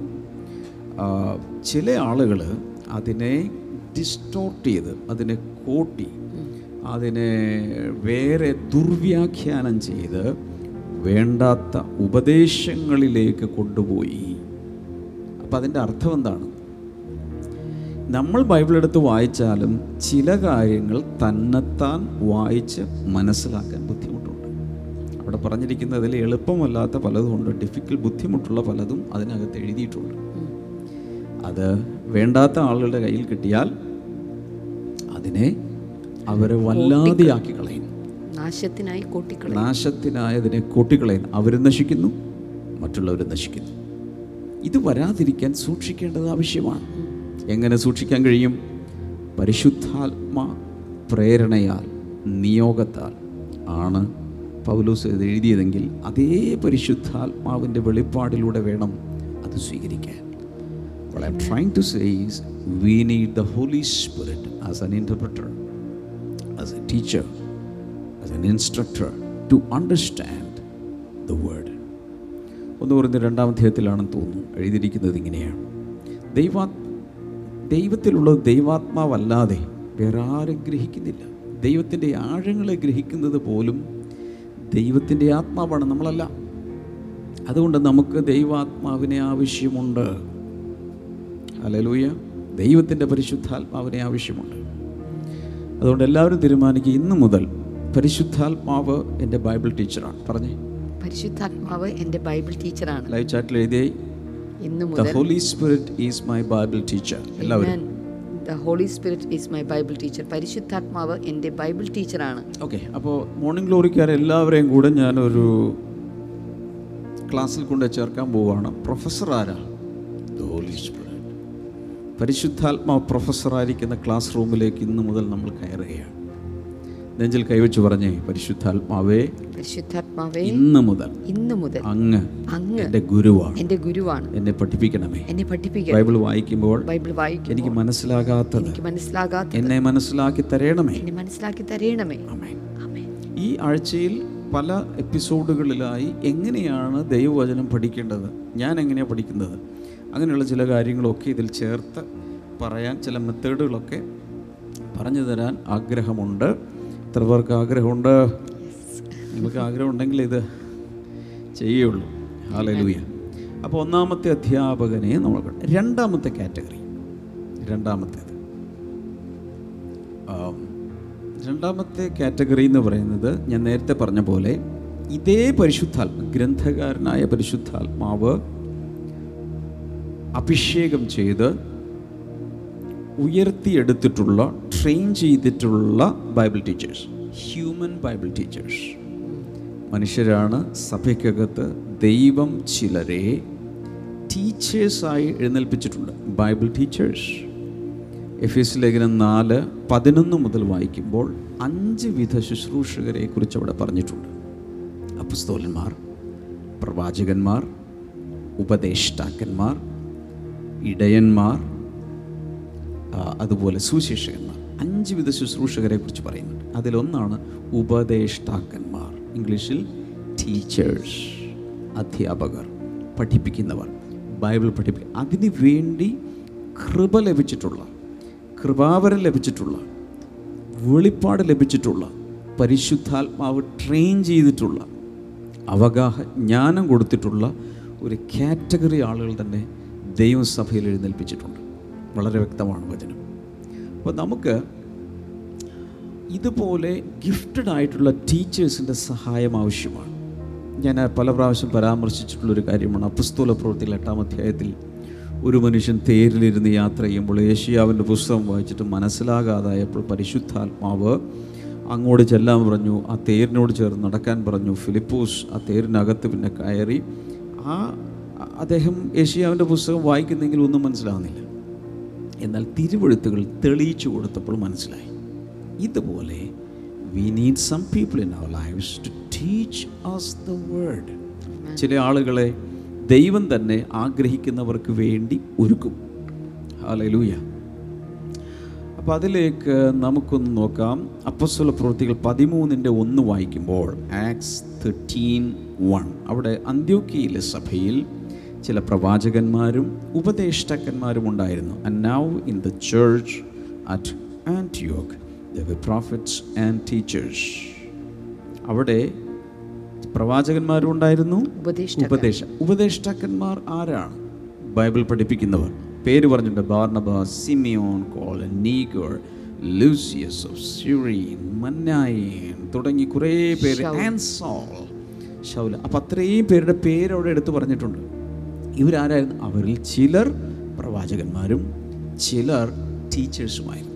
A: ചില ആളുകൾ അതിനെ ഡിസ്റ്റോർട്ട് ചെയ്ത് അതിനെ കോട്ടി അതിനെ വേറെ ദുർവ്യാഖ്യാനം ചെയ്ത് വേണ്ടാത്ത ഉപദേശങ്ങളിലേക്ക് കൊണ്ടുപോയി. അപ്പം അതിന്റെ അർത്ഥം എന്താണ്? നമ്മൾ ബൈബിൾ എടുത്ത് വായിച്ചാലും ചില കാര്യങ്ങൾ തന്നെത്താൻ വായിച്ച് മനസ്സിലാക്കാൻ ബുദ്ധിമുട്ടുണ്ട്. അവിടെ പറഞ്ഞിരിക്കുന്നതിൽ എളുപ്പമല്ലാത്ത പലതുമുണ്ട് ഡിഫിക്കൽ ബുദ്ധിമുട്ടുള്ള പലതും അതിനകത്ത് എഴുതിയിട്ടുണ്ട്. അത് വേണ്ടാത്ത ആളുകളുടെ കയ്യിൽ കിട്ടിയാൽ അതിനെ അവരെ വല്ലാതെയാക്കി കളയും.
B: നാശത്തിനായി കൂട്ടിക്കളയും.
A: നാശത്തിനായതിനെ കൂട്ടിക്കളയും. അവർ നശിക്കുന്നു മറ്റുള്ളവർ നശിക്കുന്നു. ഇത് വരാതിരിക്കാൻ സൂക്ഷിക്കേണ്ടത് ആവശ്യമാണ്. എങ്ങനെ സൂക്ഷിക്കാൻ കഴിയും? പരിശുദ്ധാത്മാ പ്രേരണയാൽ നിയോഗത്താൽ ആണ് പൗലോസ് എഴുതിയതെങ്കിൽ അതേ പരിശുദ്ധാത്മാവിന്റെ വെളിപ്പാടിലൂടെ വേണം അത് സ്വീകരിക്കാൻ. What I'm trying to say is we need the Holy Spirit as an interpreter, as a teacher, as an instructor to understand the word. ഒന്ന് പറഞ്ഞ രണ്ടാം അധ്യായത്തിലാണെന്ന് തോന്നുന്നു. എഴുതിയിരിക്കുന്നത് ഇങ്ങനെയാണ്. ദൈവാ ദൈവത്തിലുള്ള ദൈവാത്മാവല്ലാതെ വേറെ ആരും ഗ്രഹിക്കുന്നില്ല. ദൈവത്തിന്റെ ആഴങ്ങളെ ഗ്രഹിക്കുന്നത് പോലും ദൈവത്തിന്റെ ആത്മാവാണ് നമ്മളല്ല. അതുകൊണ്ട് നമുക്ക് ദൈവാത്മാവിനെ ആവശ്യമുണ്ട്. അലലൂയ ദൈവത്തിന്റെ പരിശുദ്ധാത്മാവിനെ ആവശ്യമുണ്ട്. അതുകൊണ്ട് എല്ലാവരും തീരുമാനിക്കുക ഇന്നു മുതൽ പരിശുദ്ധാത്മാവ് എന്റെ ബൈബിൾ ടീച്ചറാണ്. പറഞ്ഞേ.
B: പരിശുദ്ധാത്മാവ് എന്റെ ബൈബിൾ ടീച്ചറാണ്.
A: ലൈവ് ചാറ്റിൽ എഴുതിയേ.
B: ഇന്നു
A: ദ
B: മുതൽ
A: Holy Spirit is my Bible teacher എല്ലാവരും.
B: The Holy Spirit is my Bible teacher പരിശുദ്ധാത്മാവ് എന്റെ ബൈബിൾ ടീച്ചർ ആണ്.
A: ഓക്കെ അപ്പോൾ മോർണിംഗ് ഗ്ലോറിക്കാർ എല്ലാവരെയും കൂടെ ഞാൻ ഒരു ക്ലാസ്സിൽ കൊണ്ട് ചേർക്കാൻ പോവുകയാണ് പ്രൊഫസർ ആരാ? ദ ഹോളി സ്പിരിറ്റ് പരിശുദ്ധാത്മാവ് പ്രൊഫസർ പ്രൊഫസറായിരിക്കുന്ന ക്ലാസ് റൂമിലേക്ക് ഇന്ന് മുതൽ നമ്മൾ കയറുകയാണ്. നെഞ്ചിൽ കൈവച്ച് പറഞ്ഞേ പരിശുദ്ധാത്മാവേ
B: പരിശുദ്ധാത്മാവേ
A: ഇന്ന് മുതൽ
B: ഇന്ന് മുതൽ
A: അങ്ങ്
B: അങ്ങ്
A: എന്റെ ഗുരുവാണ്.
B: എന്റെ ഗുരുവാണ്.
A: എന്നെ പഠിപ്പിക്കണമേ.
B: എന്നെ പഠിപ്പിക്കുക
A: ബൈബിൾ വായിക്കുമ്പോൾ
B: ബൈബിൾ വായിക്കും
A: എനിക്ക് മനസ്സിലാകാത്തത്
B: എനിക്ക് മനസ്സിലാകാത്ത
A: എന്നെ മനസ്സിലാക്കി തരണമേ.
B: എന്നെ മനസ്സിലാക്കി തരേണമേ.
A: ആമേൻ.
B: ആമേൻ.
A: ഈ ആഴ്ചയിൽ പല എപ്പിസോഡുകളിലായി എങ്ങനെയാണ് ദൈവവചനം പഠിക്കേണ്ടത്? ഞാൻ എങ്ങനെയാണ് പഠിക്കുന്നത്? അങ്ങനെയുള്ള ചില കാര്യങ്ങളൊക്കെ ഇതിൽ ചേർത്ത് പറയാൻ ചില മെത്തേഡുകളൊക്കെ പറഞ്ഞു തരാൻ ആഗ്രഹമുണ്ട്. എത്ര പേർക്ക് ആഗ്രഹമുണ്ട്? നിങ്ങൾക്ക് ആഗ്രഹമുണ്ടെങ്കിൽ ഇത് ചെയ്യുള്ളൂ. ഹാലലൂയ അപ്പോൾ ഒന്നാമത്തെ അധ്യാപകനെ നമ്മൾ കണ്ടു. രണ്ടാമത്തെ കാറ്റഗറി. രണ്ടാമത്തേത് രണ്ടാമത്തെ കാറ്റഗറി എന്ന് പറയുന്നത് ഞാൻ നേരത്തെ പറഞ്ഞ പോലെ ഇതേ പരിശുദ്ധാത്മ ഗ്രന്ഥകാരനായ പരിശുദ്ധാത്മാവ് അഭിഷേകം ചെയ്ത് ഉയർത്തിയെടുത്തിട്ടുള്ള ട്രെയിൻ ചെയ്തിട്ടുള്ള Bible teachers human Bible teachers മനുഷ്യരാണ് സഭയ്ക്കകത്ത് ദൈവം ചിലരെ ടീച്ചേഴ്സായി എഴുന്നേൽപ്പിച്ചിട്ടുണ്ട്. ബൈബിൾ ടീച്ചേഴ്സ് എഫ് എസ് ലേഖനം നാല് പതിനൊന്ന് മുതൽ വായിക്കുമ്പോൾ അഞ്ച് വിധ ശുശ്രൂഷകരെ കുറിച്ച് അവിടെ പറഞ്ഞിട്ടുണ്ട്. അപ്പസ്തോലന്മാർ പ്രവാചകന്മാർ ഉപദേഷ്ടാക്കന്മാർ ഇടയന്മാർ അതുപോലെ സുശേഷകന്മാർ അഞ്ച് വിധ ശുശ്രൂഷകരെ കുറിച്ച് പറയുന്നുണ്ട് അതിലൊന്നാണ് ഉപദേഷ്ടാക്കന്മാർ. ഇംഗ്ലീഷിൽ ടീച്ചേഴ്സ് അധ്യാപകർ പഠിപ്പിക്കുന്നവർ ബൈബിൾ പഠിപ്പിക്കുക അതിന് വേണ്ടി കൃപ ലഭിച്ചിട്ടുള്ള കൃപാവരം ലഭിച്ചിട്ടുള്ള വെളിപ്പാട് ലഭിച്ചിട്ടുള്ള പരിശുദ്ധാത്മാവ് ട്രെയിൻ ചെയ്തിട്ടുള്ള അവഗാഹ ജ്ഞാനം കൊടുത്തിട്ടുള്ള ഒരു കാറ്റഗറി ആളുകൾ തന്നെ ദൈവസഭയിൽ എഴുന്നേൽപ്പിച്ചിട്ടുണ്ട്. വളരെ വ്യക്തമാണ് വചനം. അപ്പോൾ നമുക്ക് ഇതുപോലെ ഗിഫ്റ്റഡ് ആയിട്ടുള്ള ടീച്ചേഴ്സിന്റെ സഹായം ആവശ്യമാണ്. ഞാൻ പല പ്രാവശ്യം പരാമർശിച്ചിട്ടുള്ളൊരു കാര്യമാണ്. അപ്പസ്തോല പ്രവൃത്തികൾ എട്ടാം അധ്യായത്തിൽ ഒരു മനുഷ്യൻ തേരിലിരുന്ന് യാത്ര ചെയ്യുമ്പോൾ ഏഷ്യാവിന്റെ പുസ്തകം വായിച്ചിട്ട് മനസ്സിലാകാതായപ്പോൾ പരിശുദ്ധാത്മാവ് അങ്ങോട്ട് ചെല്ലാൻ പറഞ്ഞു ആ തേരിനോട് ചേർന്ന് നടക്കാൻ പറഞ്ഞു. ഫിലിപ്പൂസ് ആ തേരിനകത്ത് പിന്നെ കയറി ആ അദ്ദേഹം ഏഷ്യാവിന്റെ പുസ്തകം വായിക്കുന്നെങ്കിൽ ഒന്നും മനസ്സിലാകുന്നില്ല എന്നാൽ തിരുവഴുത്തുകൾ തെളിയിച്ചു കൊടുത്തപ്പോൾ മനസ്സിലായി. ഇതുപോലെ we need some people in our lives to teach us the word ചില ആളുകളെ ദൈവം തന്നെ ആഗ്രഹിക്കുന്നവർക്ക് വേണ്ടി ഒരുക്കും. ഹാലലൂയ അപ്പോൾ അതിലേക്ക് നമുക്കൊന്ന് നോക്കാം. അപ്പസ്വല പ്രവൃത്തികൾ പതിമൂന്നിന്റെ ഒന്ന് വായിക്കുമ്പോൾ ആക്സ് തേർട്ടീൻ വൺ അവിടെ അന്ത്യോക്കിയിലെ സഭയിൽ ചില പ്രവാചകന്മാരും ഉപദേഷ്ടാക്കന്മാരും ഉണ്ടായിരുന്നു. And now in the church at ആന്റിയോക്ക് the prophets and teachers അവിടെ പ്രവാചകന്മാരും ഉണ്ടായിരുന്നു. ഉപദേശ ഉപദേഷ്ടാക്കന്മാർ ആരാണ്? ബൈബിൾ പഠിപ്പിക്കുന്നവർ. പേര് പറഞ്ഞിട്ടുണ്ട്. Barnabas Simeon call Niger Lucius of Manaen Manaen തുടങ്ങി കുറേ പേര്. ആൻസോൾ ഷൗല അപ്പം അത്രയും പേരുടെ പേര് അവിടെ എടുത്തു പറഞ്ഞിട്ടുണ്ട്. ഇവരാരായിരുന്നു? അവരിൽ ചിലർ പ്രവാചകന്മാരും ചിലർ ടീച്ചേഴ്സുമായിരുന്നു.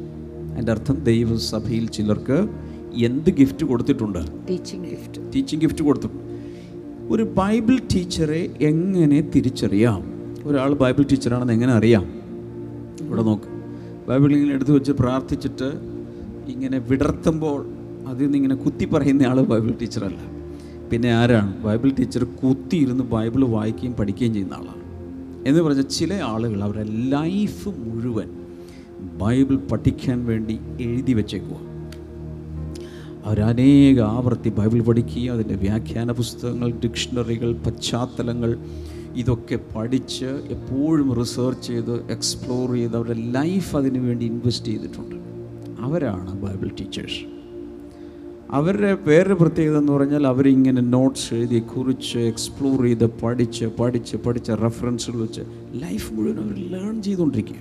A: അതിന്റെ അർത്ഥം ദൈവസഭയിൽ ചിലർക്ക് എന്ത് ഗിഫ്റ്റ് കൊടുത്തിട്ടുണ്ട്?
B: ടീച്ചിങ് ഗിഫ്റ്റ്
A: ടീച്ചിങ് ഗിഫ്റ്റ് കൊടുത്തു. ഒരു ബൈബിൾ ടീച്ചറെ എങ്ങനെ തിരിച്ചറിയാം? ഒരാൾ ബൈബിൾ ടീച്ചറാണെന്ന് എങ്ങനെ അറിയാം? ഇവിടെ നോക്ക്. ബൈബിൾ ഇങ്ങനെ എടുത്തു വെച്ച് പ്രാർത്ഥിച്ചിട്ട് ഇങ്ങനെ വിടർത്തുമ്പോൾ അതിൽ നിന്ന് ഇങ്ങനെ കുത്തി പറയുന്ന ആൾ ബൈബിൾ ടീച്ചറല്ല പിന്നെ ആരാണ്? ബൈബിൾ ടീച്ചർ കുത്തിയിരുന്ന് ബൈബിൾ വായിക്കുകയും പഠിക്കുകയും ചെയ്യുന്ന ആളാണ്. എന്ന് പറഞ്ഞാൽ ചില ആളുകൾ അവരുടെ ലൈഫ് മുഴുവൻ ബൈബിൾ പഠിക്കാൻ വേണ്ടി എഴുതി വെച്ചേക്കുക അവരനേക ആവർത്തി ബൈബിൾ പഠിക്കുകയും അതിന്റെ വ്യാഖ്യാന പുസ്തകങ്ങൾ ഡിക്ഷണറികൾ പശ്ചാത്തലങ്ങൾ ഇതൊക്കെ പഠിച്ച് എപ്പോഴും റിസർച്ച് ചെയ്ത് എക്സ്പ്ലോർ ചെയ്ത് അവരുടെ ലൈഫ് അതിനു വേണ്ടി ഇൻവെസ്റ്റ് ചെയ്തിട്ടുണ്ട്. അവരാണ് ബൈബിൾ ടീച്ചേഴ്സ്. അവരുടെ വേറൊരു പ്രത്യേകത എന്ന് പറഞ്ഞാൽ അവരിങ്ങനെ നോട്ട്സ് എഴുതി കുറിച്ച് എക്സ്പ്ലോർ ചെയ്ത് പഠിച്ച് പഠിച്ച് പഠിച്ച റെഫറൻസുകൾ വെച്ച് ലൈഫ് മുഴുവൻ അവർ ലേൺ ചെയ്തുകൊണ്ടിരിക്കുക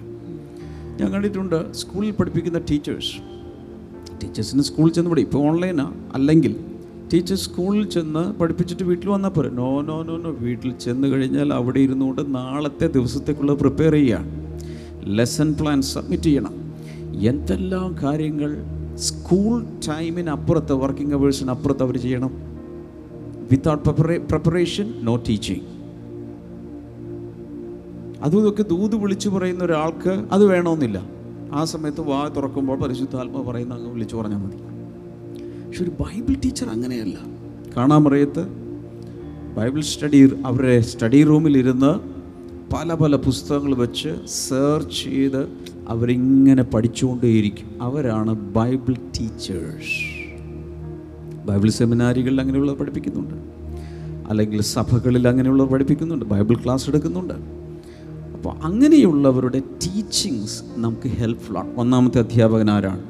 A: ഞാൻ കണ്ടിട്ടുണ്ട് സ്കൂളിൽ പഠിപ്പിക്കുന്ന ടീച്ചേഴ്സ് ടീച്ചേഴ്സിന് സ്കൂളിൽ ചെന്ന് പഠി ഇപ്പോൾ ഓൺലൈനാണ് അല്ലെങ്കിൽ ടീച്ചർ സ്കൂളിൽ ചെന്ന് പഠിപ്പിച്ചിട്ട് വീട്ടിൽ വന്നാൽ പോരെ. നോ നോ നോ നോ വീട്ടിൽ ചെന്ന് കഴിഞ്ഞാൽ അവിടെ ഇരുന്നുകൊണ്ട് നാളത്തെ ദിവസത്തേക്കുള്ള പ്രിപ്പയർ ചെയ്യുക ലെസൺ പ്ലാൻ സബ്മിറ്റ് ചെയ്യണം. എന്തെല്ലാം കാര്യങ്ങൾ സ്കൂൾ ടൈമിന് അപ്പുറത്ത് വർക്കിംഗ് അവേഴ്സിന് അപ്പുറത്ത് അവർ ചെയ്യണം. വിത്തൗട്ട് പ്രിപ്പറേഷൻ നോ ടീച്ചിങ് അതും ഇതൊക്കെ ദൂത് വിളിച്ചു പറയുന്ന ഒരാൾക്ക് അത് വേണമെന്നില്ല. ആ സമയത്ത് വാ തുറക്കുമ്പോൾ പരിശുദ്ധാത്മ പറയുന്ന അങ്ങ് വിളിച്ചു പറഞ്ഞാൽ മതി. പക്ഷെ ഒരു ബൈബിൾ ടീച്ചർ അങ്ങനെയല്ല. കാണാൻ പറയത്ത് ബൈബിൾ സ്റ്റഡി അവരുടെ സ്റ്റഡി റൂമിലിരുന്ന് പല പല പുസ്തകങ്ങൾ വെച്ച് സെർച്ച് ചെയ്ത് അവരിങ്ങനെ പഠിച്ചുകൊണ്ടേയിരിക്കും. അവരാണ് ബൈബിൾ ടീച്ചേഴ്സ് ബൈബിൾ സെമിനാരികളിൽ അങ്ങനെയുള്ളവർ പഠിപ്പിക്കുന്നുണ്ട്. അല്ലെങ്കിൽ സഭകളിൽ അങ്ങനെയുള്ളവർ പഠിപ്പിക്കുന്നുണ്ട്. ബൈബിൾ ക്ലാസ് എടുക്കുന്നുണ്ട്. അപ്പോൾ അങ്ങനെയുള്ളവരുടെ ടീച്ചിങ്സ് നമുക്ക് ഹെൽപ്ഫുള്ളാണ് ഒന്നാമത്തെ അധ്യാപകൻ ആരാണ്?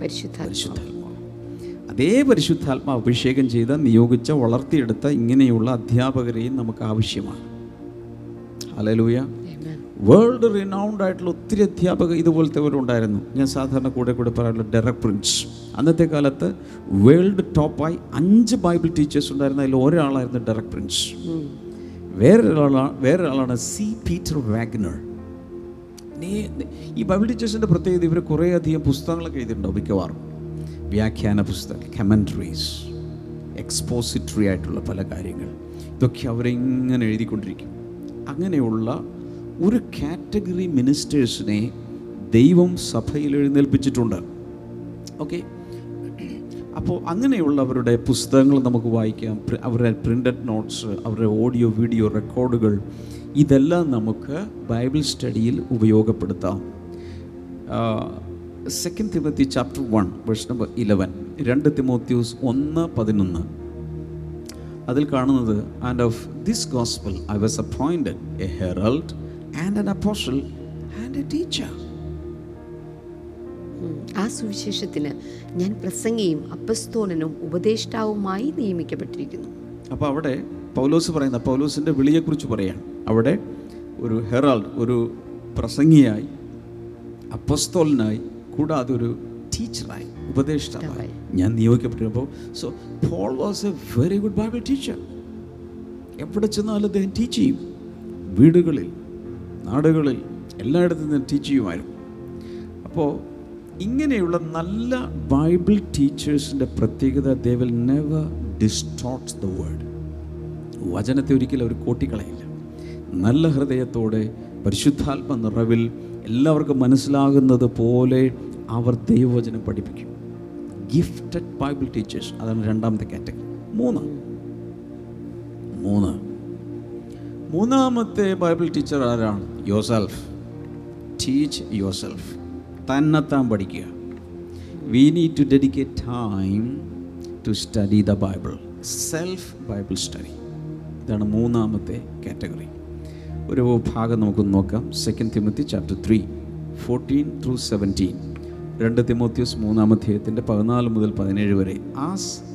B: പരിശുദ്ധാത്മാവ്.
A: അതേ പരിശുദ്ധാത്മാ അഭിഷേകം ചെയ്ത നിയോഗിച്ച വളർത്തിയെടുത്ത ഇങ്ങനെയുള്ള അധ്യാപകരെയും നമുക്ക് ആവശ്യമാണ്.
B: Amen.
A: വേൾഡ് റിനൗണ്ട് ആയിട്ടുള്ള ഒത്തിരി അധ്യാപകർ ഇതുപോലത്തെവരുണ്ടായിരുന്നു. ഞാൻ സാധാരണ കൂടെ കൂടെ പറയാനുള്ള ഡെറക് പ്രിൻസ്. അന്നത്തെ കാലത്ത് വേൾഡ് ടോപ്പായി അഞ്ച് ബൈബിൾ ടീച്ചേഴ്സ് ഉണ്ടായിരുന്ന അതിൽ ഒരാളായിരുന്നു ഡെറക് പ്രിൻസ്. വേറൊരാളാണ് വേറൊരാളാണ് സി പീറ്റർ വാഗ്നർ. നീ ഈ ബൈബിൾ ടീച്ചേഴ്സിന്റെ പ്രത്യേകത ഇവർ കുറേ അധികം പുസ്തകങ്ങളൊക്കെ എഴുതിയിട്ടുണ്ടാവും മിക്കവാറും. വ്യാഖ്യാന പുസ്തകം കമൻട്രീസ് എക്സ്പോസിറ്ററി ആയിട്ടുള്ള പല കാര്യങ്ങൾ. ഇതൊക്കെ അവരിങ്ങനെ എഴുതിക്കൊണ്ടിരിക്കും. അങ്ങനെയുള്ള ഒരു കാറ്റഗറി മിനിസ്റ്റേഴ്സിനെ ദൈവം സഭയിൽ എഴുന്നേൽപ്പിച്ചിട്ടുണ്ട്. ഓക്കെ? അപ്പോൾ അങ്ങനെയുള്ളവരുടെ പുസ്തകങ്ങൾ നമുക്ക് വായിക്കാം. അവരുടെ പ്രിന്റഡ് നോട്ട്സ് അവരുടെ ഓഡിയോ വീഡിയോ റെക്കോർഡുകൾ ഇതെല്ലാം നമുക്ക് ബൈബിൾ സ്റ്റഡിയിൽ ഉപയോഗപ്പെടുത്താം. Second Timothy chapter one verse number eleven രണ്ട് തിമോത്യൂസ് ഒന്ന് പതിനൊന്ന്. അതിൽ കാണുന്നത് and of this gospel I was appointed a herald and an apostle and a
B: teacher ആ സുവിശേഷത്തിന് ഞാൻ പ്രസംഗിയും അപ്പസ്തോലനും ഉപദേഷ്ടാവുമായി നിയമിക്കപ്പെട്ടിരിക്കുന്നു.
A: അപ്പോൾ അവിടെ പൗലോസ് പറയുന്ന പൗലോസിന്റെ വിളിയെക്കുറിച്ച് പറയാണ്. അവിടെ ഒരു ഹെറാൾഡ് ഒരു പ്രസംഗിയായി അപ്പസ്തോലനായി കൂടാതെ ഒരു ടീച്ചറായി ഉപദേഷ്ടാവായി ഞാൻ നിയോഗിക്കപ്പെട്ടപ്പോൾ so Paul was a very good Bible teacher എവിടെ ചെന്നാലും അദ്ദേഹം ടീച്ച് ചെയ്യും. വീടുകളിൽ നാടുകളിൽ എല്ലായിടത്തും നിന്ന് ടീച്ച് ചെയ്യുമായിരുന്നു. അപ്പോൾ ഇങ്ങനെയുള്ള നല്ല ബൈബിൾ ടീച്ചേഴ്സിന്റെ പ്രത്യേകത they will never distorts the word വചനത്തെ ഒരിക്കലും അവർ കോട്ടിക്കളയില്ല. നല്ല ഹൃദയത്തോടെ പരിശുദ്ധാത്മ നിറവിൽ എല്ലാവർക്കും മനസ്സിലാകുന്നത് പോലെ അവർ ദൈവവചനം പഠിപ്പിക്കും. ഗിഫ്റ്റഡ് ബൈബിൾ ടീച്ചേഴ്സ് അതാണ് രണ്ടാമത്തെ കാറ്റഗറി മൂന്ന്. മൂന്ന്. മൂന്നാമത്തെ ബൈബിൾ ടീച്ചർ ആരാണ്? യോസെൽഫ്. ടീച്ച് യോസെൽഫ് തന്നെത്താൻ പഠിക്കുക. We need to dedicate time to study the Bible self Bible study ഇതാണ് മൂന്നാമത്തെ കാറ്റഗറി. ഒരു ഭാഗം നമുക്ക് നോക്കാം. Second Timothy chapter three fourteen through seventeen രണ്ട് തിമോത്തിയോസ് മൂന്നാം അധ്യായത്തിന്റെ പതിനാല് മുതൽ പതിനേഴ് വരെ. As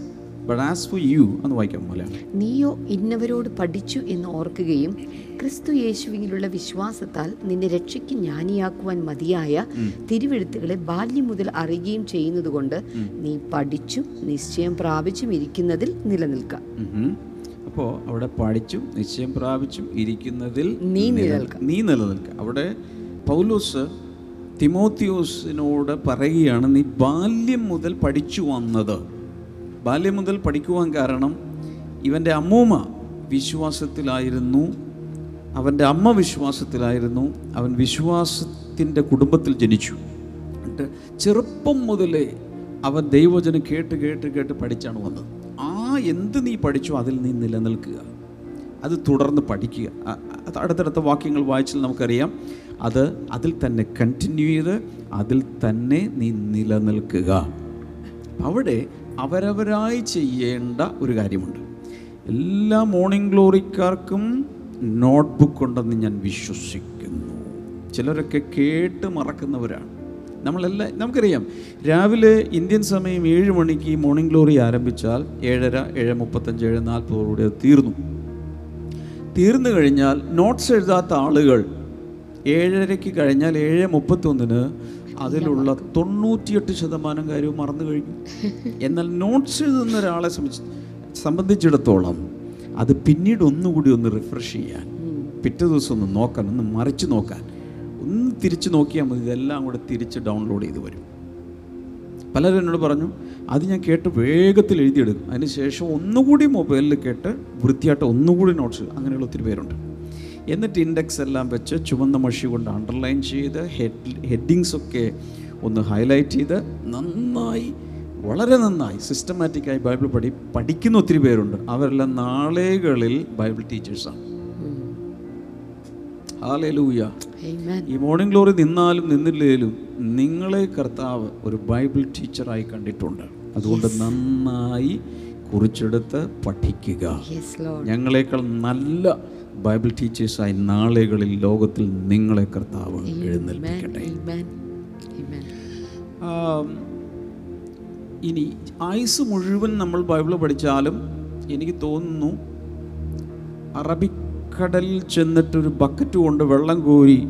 A: but as for you എന്ന് വായിക്കാം മലയാളം
B: നീയോ ഇന്നവരോട് പഠിച്ചു എന്ന് ഓർക്കുകയും ക്രിസ്തു യേശുവിലുള്ള വിശ്വാസത്താൽ നിന്നെ രക്ഷയ്ക്ക് ജ്ഞാനിയാക്കുവാൻ മതിയായ തിരുവെഴുത്തുകളെ ബാല്യം മുതൽ അറിയുകയും ചെയ്യുന്നതുകൊണ്ട് നീ പഠിച്ചു നിശ്ചയം പ്രാപിച്ചും ഇരിക്കുന്നതിൽ നിലനിൽക്കാം.
A: അപ്പോൾ അവിടെ പഠിച്ചും നിശ്ചയം പ്രാപിച്ചും ഇരിക്കുന്നതിൽ
B: നീ
A: നില-
B: നിലനിൽക്ക.
A: നീ നിലനിൽക്കുക അവിടെ പൗലോസ് തിമോത്തിയോസിനോട് പറയുകയാണ് നീ ബാല്യം മുതൽ പഠിച്ചു വന്നത്. ബാല്യം മുതൽ പഠിക്കുവാൻ കാരണം ഇവന്റെ അമ്മൂമ്മ വിശ്വാസത്തിലായിരുന്നു അവന്റെ അമ്മ വിശ്വാസത്തിലായിരുന്നു അവൻ വിശ്വാസത്തിന്റെ കുടുംബത്തിൽ ജനിച്ചു. എന്നിട്ട് ചെറുപ്പം മുതലേ അവൻ ദൈവവചനം കേട്ട് കേട്ട് കേട്ട് പഠിച്ചാണ് വന്നത്. ആ എന്ത് നീ പഠിച്ചോ അതിൽ നീ നിലനിൽക്കുക. അത് തുടർന്ന് പഠിക്കുക. അടുത്തടുത്ത വാക്യങ്ങൾ വായിച്ചാൽ നമുക്കറിയാം. അത് അതിൽ തന്നെ കണ്ടിന്യൂ ചെയ്ത് അതിൽ തന്നെ നീ നിലനിൽക്കുക. അവിടെ അവരവരായി ചെയ്യേണ്ട ഒരു കാര്യമുണ്ട്. എല്ലാ മോർണിംഗ് ഗ്ലോറിക്കാർക്കും നോട്ട്ബുക്ക് ഉണ്ടെന്ന് ഞാൻ വിശ്വസിക്കുന്നു. ചിലരൊക്കെ കേട്ട് മറക്കുന്നവരാണ്. നമ്മളെല്ലാം നമുക്കറിയാം രാവിലെ ഇന്ത്യൻ സമയം ഏഴ് മണിക്ക് മോർണിംഗ് ഗ്ലോറി ആരംഭിച്ചാൽ ഏഴര ഏഴ് മുപ്പത്തഞ്ച് ഏഴ് നാൽപ്പതോടെ തീർന്നു. തീർന്നു കഴിഞ്ഞാൽ നോട്ട്സ് എഴുതാത്ത ആളുകൾ ഏഴരയ്ക്ക് കഴിഞ്ഞാൽ ഏഴ് മുപ്പത്തൊന്നിന് അതിലുള്ള തൊണ്ണൂറ്റിയെട്ട് ശതമാനം കാര്യവും മറന്നു കഴിഞ്ഞു. എന്നാൽ നോട്ട്സ് എഴുതുന്ന ഒരാളെ സംബന്ധിച്ച് സംബന്ധിച്ചിടത്തോളം അത് പിന്നീട് ഒന്നുകൂടി ഒന്ന് റിഫ്രഷ് ചെയ്യാൻ പിറ്റേ ദിവസം ഒന്ന് നോക്കാൻ ഒന്ന് മറിച്ച് നോക്കാൻ ഒന്ന് തിരിച്ച് നോക്കിയാൽ മതി ഇതെല്ലാം കൂടെ തിരിച്ച് ഡൗൺലോഡ് ചെയ്ത് വരും. പലരും എന്നോട് പറഞ്ഞു അത് ഞാൻ കേട്ട് വേഗത്തിൽ എഴുതിയെടുക്കും. അതിന് ശേഷം ഒന്നുകൂടി മൊബൈലിൽ കേട്ട് വൃത്തിയായിട്ട് ഒന്നുകൂടി നോട്ട്സ് അങ്ങനെയുള്ള ഒത്തിരി പേരുണ്ട്. എന്നിട്ട് ഇൻഡെക്സ് എല്ലാം വെച്ച് ചുവന്ന മഷി കൊണ്ട് അണ്ടർലൈൻ ചെയ്ത് ഹെഡ് ഹെഡിങ്സൊക്കെ ഒന്ന് ഹൈലൈറ്റ് ചെയ്ത് നന്നായി വളരെ നന്നായി സിസ്റ്റമാറ്റിക്കായി ബൈബിൾ പഠി പഠിക്കുന്ന ഒത്തിരി പേരുണ്ട്. അവരെല്ലാം നാളുകളിൽ ബൈബിൾ ടീച്ചേഴ്സാണ് ഹാലൂയ. ഈ മോർണിംഗ് ഗ്ലോറി നിന്നാലും നിന്നില്ലേലും നിങ്ങളെ കർത്താവ് ഒരു ബൈബിൾ ടീച്ചറായി കണ്ടിട്ടുണ്ട്. അതുകൊണ്ട് നന്നായി കുറിച്ചെടുത്ത് പഠിക്കുക.
B: Yes, Lord.
A: ഞങ്ങളെക്കാൾ നല്ല ബൈബിൾ ടീച്ചേഴ്സായി നാളുകളിൽ ലോകത്തിൽ നിങ്ങളെ കർത്താവ്. എഴുന്നേൽപ്പിക്കട്ടെ. ഇനി ആയുസ് മുഴുവൻ നമ്മൾ ബൈബിൾ പഠിച്ചാലും എനിക്ക് തോന്നുന്നു അറബിക്കടലിൽ ചെന്നിട്ടൊരു ബക്കറ്റ് കൊണ്ട് വെള്ളം കോരി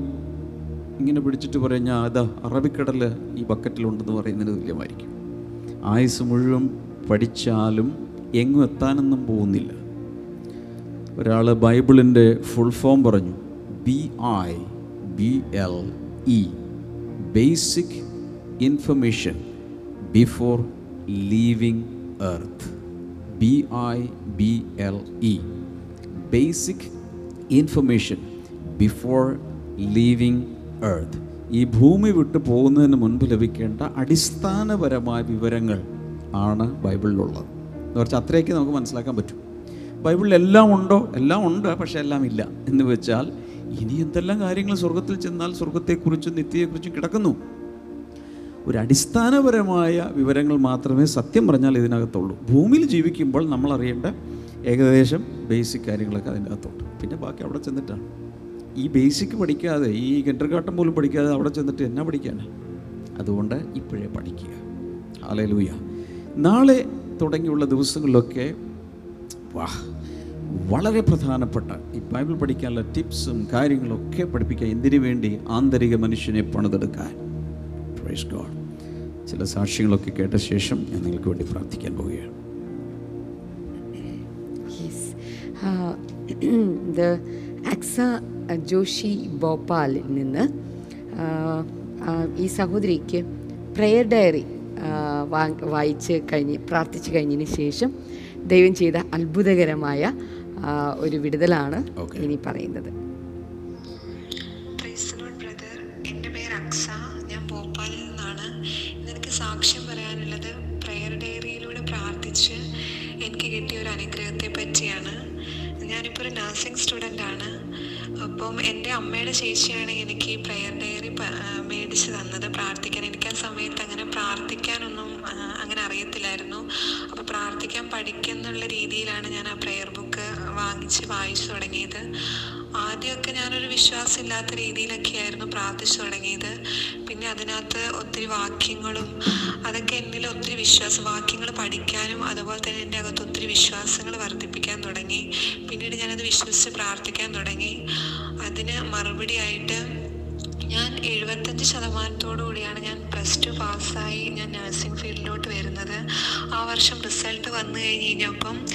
A: ഇങ്ങനെ പിടിച്ചിട്ട് പറഞ്ഞാൽ അതാ അറബിക്കടൽ ഈ ബക്കറ്റിലുണ്ടെന്ന് പറയുന്നതിന് തുല്യമായിരിക്കും ആയുസ് മുഴുവൻ പഠിച്ചാലും എങ്ങും എത്താനൊന്നും പോകുന്നില്ല ഒരാൾ ബൈബിളിന്റെ ഫുൾ ഫോം പറഞ്ഞു. B I B L E. Basic information before leaving earth. B I B L E. Basic information before leaving earth. ഈ ഭൂമി വിട്ടു പോകുന്നതിന് മുൻപ് ലഭിക്കേണ്ട അടിസ്ഥാനപരമായ വിവരങ്ങൾ ആണ് ബൈബിളിലുള്ളത്. എന്ന് പറഞ്ഞാൽ അത്രയൊക്കെ നമുക്ക് മനസ്സിലാക്കാൻ പറ്റും. ബൈബിളിൽ എല്ലാം ഉണ്ടോ? എല്ലാം ഉണ്ട് പക്ഷേ എല്ലാം ഇല്ല. എന്ന് വെച്ചാൽ ഇനി എന്തെല്ലാം കാര്യങ്ങൾ സ്വർഗത്തിൽ ചെന്നാൽ സ്വർഗത്തെക്കുറിച്ചും നിത്യയെക്കുറിച്ചും കിടക്കുന്നു? ഒരു അടിസ്ഥാനപരമായ വിവരങ്ങൾ മാത്രമേ സത്യം പറഞ്ഞാൽ ഇതിനകത്തുള്ളൂ. ഭൂമിയിൽ ജീവിക്കുമ്പോൾ നമ്മൾ അറിയേണ്ട ഏകദേശം ബേസിക് കാര്യങ്ങളൊക്കെ അതിന്റെ അകത്തുണ്ട്. പിന്നെ ബാക്കി അവിടെ ചെന്നിട്ടാണ്. ഈ ബേസിക് പഠിക്കാതെ ഈ ഗാർട്ടൻ പോലും പഠിക്കാതെ അവിടെ ചെന്നിട്ട് എന്നാ പഠിക്കാനാണ് അതുകൊണ്ട് ഇപ്പോഴേ പഠിക്കുക. ആലയിലൂയ നാളെ തുടങ്ങിയുള്ള ദിവസങ്ങളിലൊക്കെ വാ വളരെ പ്രധാനപ്പെട്ട ഈ ബൈബിൾ പഠിക്കാനുള്ള ടിപ്സും കാര്യങ്ങളൊക്കെ പഠിപ്പിക്കാൻ എന്തിനു വേണ്ടി ആന്തരിക മനുഷ്യനെ പണിതെടുക്കാൻ? ചില സാക്ഷ്യങ്ങളൊക്കെ കേട്ട ശേഷം ഞാൻ നിങ്ങൾക്ക് വേണ്ടി പ്രാർത്ഥിക്കാൻ പോവുകയാണ്.
B: അക്സ ജോഷി ഭോപ്പാലിൽ നിന്ന് ഈ സഹോദരിക്ക് പ്രെയർ ഡയറി വായിച്ച് കഴിഞ്ഞ് പ്രാർത്ഥിച്ചു കഴിഞ്ഞതിന് ശേഷം ദൈവം ചെയ്ത അത്ഭുതകരമായ ഒരു വിടുതലാണ് ഇനി പറയുന്നത്.
D: പ്രൈസ് ബ്രദർ എന്റെ പേര് അക്സ. ഞാൻ ഭോപ്പാലിൽ നിന്നാണ്. ഇന്ന് സാക്ഷ്യം പറയാനുള്ളത് പ്രെയർ ഡയറിയിലൂടെ പ്രാർത്ഥിച്ച് എനിക്ക് കിട്ടിയ ഒരു അനുഗ്രഹത്തെ പറ്റിയാണ്. ഞാനിപ്പോൾ ഒരു നഴ്സിംഗ് സ്റ്റുഡന്റ് ആണ്. അപ്പം എന്റെ അമ്മയുടെ ചേച്ചിയാണ് എനിക്ക് ഈ പ്രെയർ ഡയറി മേടിച്ച് തന്നത്. പ്രാർത്ഥിക്കാൻ എനിക്ക് ആ സമയത്ത് അങ്ങനെ പ്രാർത്ഥിക്കാനൊന്നും അങ്ങനെ അറിയത്തില്ലായിരുന്നു. അപ്പോൾ പ്രാർത്ഥിക്കാൻ പഠിക്കുന്നുള്ള രീതിയിലാണ് ഞാൻ ആ പ്രെയർ ബുക്ക് വാങ്ങിച്ച് വായിച്ചു തുടങ്ങിയത്. ആദ്യമൊക്കെ ഞാനൊരു വിശ്വാസമില്ലാത്ത രീതിയിലൊക്കെ ആയിരുന്നു പ്രാർത്ഥിച്ചു തുടങ്ങിയത്. പിന്നെ അതിനകത്ത് ഒത്തിരി വാക്യങ്ങളും അതൊക്കെ എന്നിൽ ഒത്തിരി വിശ്വാസ വാക്യങ്ങൾ പഠിക്കാനും അതുപോലെ തന്നെ എന്റെ അകത്ത് ഒത്തിരി വിശ്വാസങ്ങൾ വർദ്ധിപ്പിക്കാൻ തുടങ്ങി. പിന്നീട് ഞാനത് വിശ്വസിച്ച് പ്രാർത്ഥിക്കാൻ തുടങ്ങി. അതിന് മറുപടിയായിട്ട് ഞാൻ എഴുപത്തഞ്ച് ശതമാനത്തോടു കൂടിയാണ് ഞാൻ പ്ലസ് ടു പാസ്സായി ഞാൻ നഴ്സിംഗ് ഫീൽഡിലോട്ട് വരുന്നത്. ആ വർഷം റിസൾട്ട് വന്നു കഴിഞ്ഞ് കഴിഞ്ഞപ്പം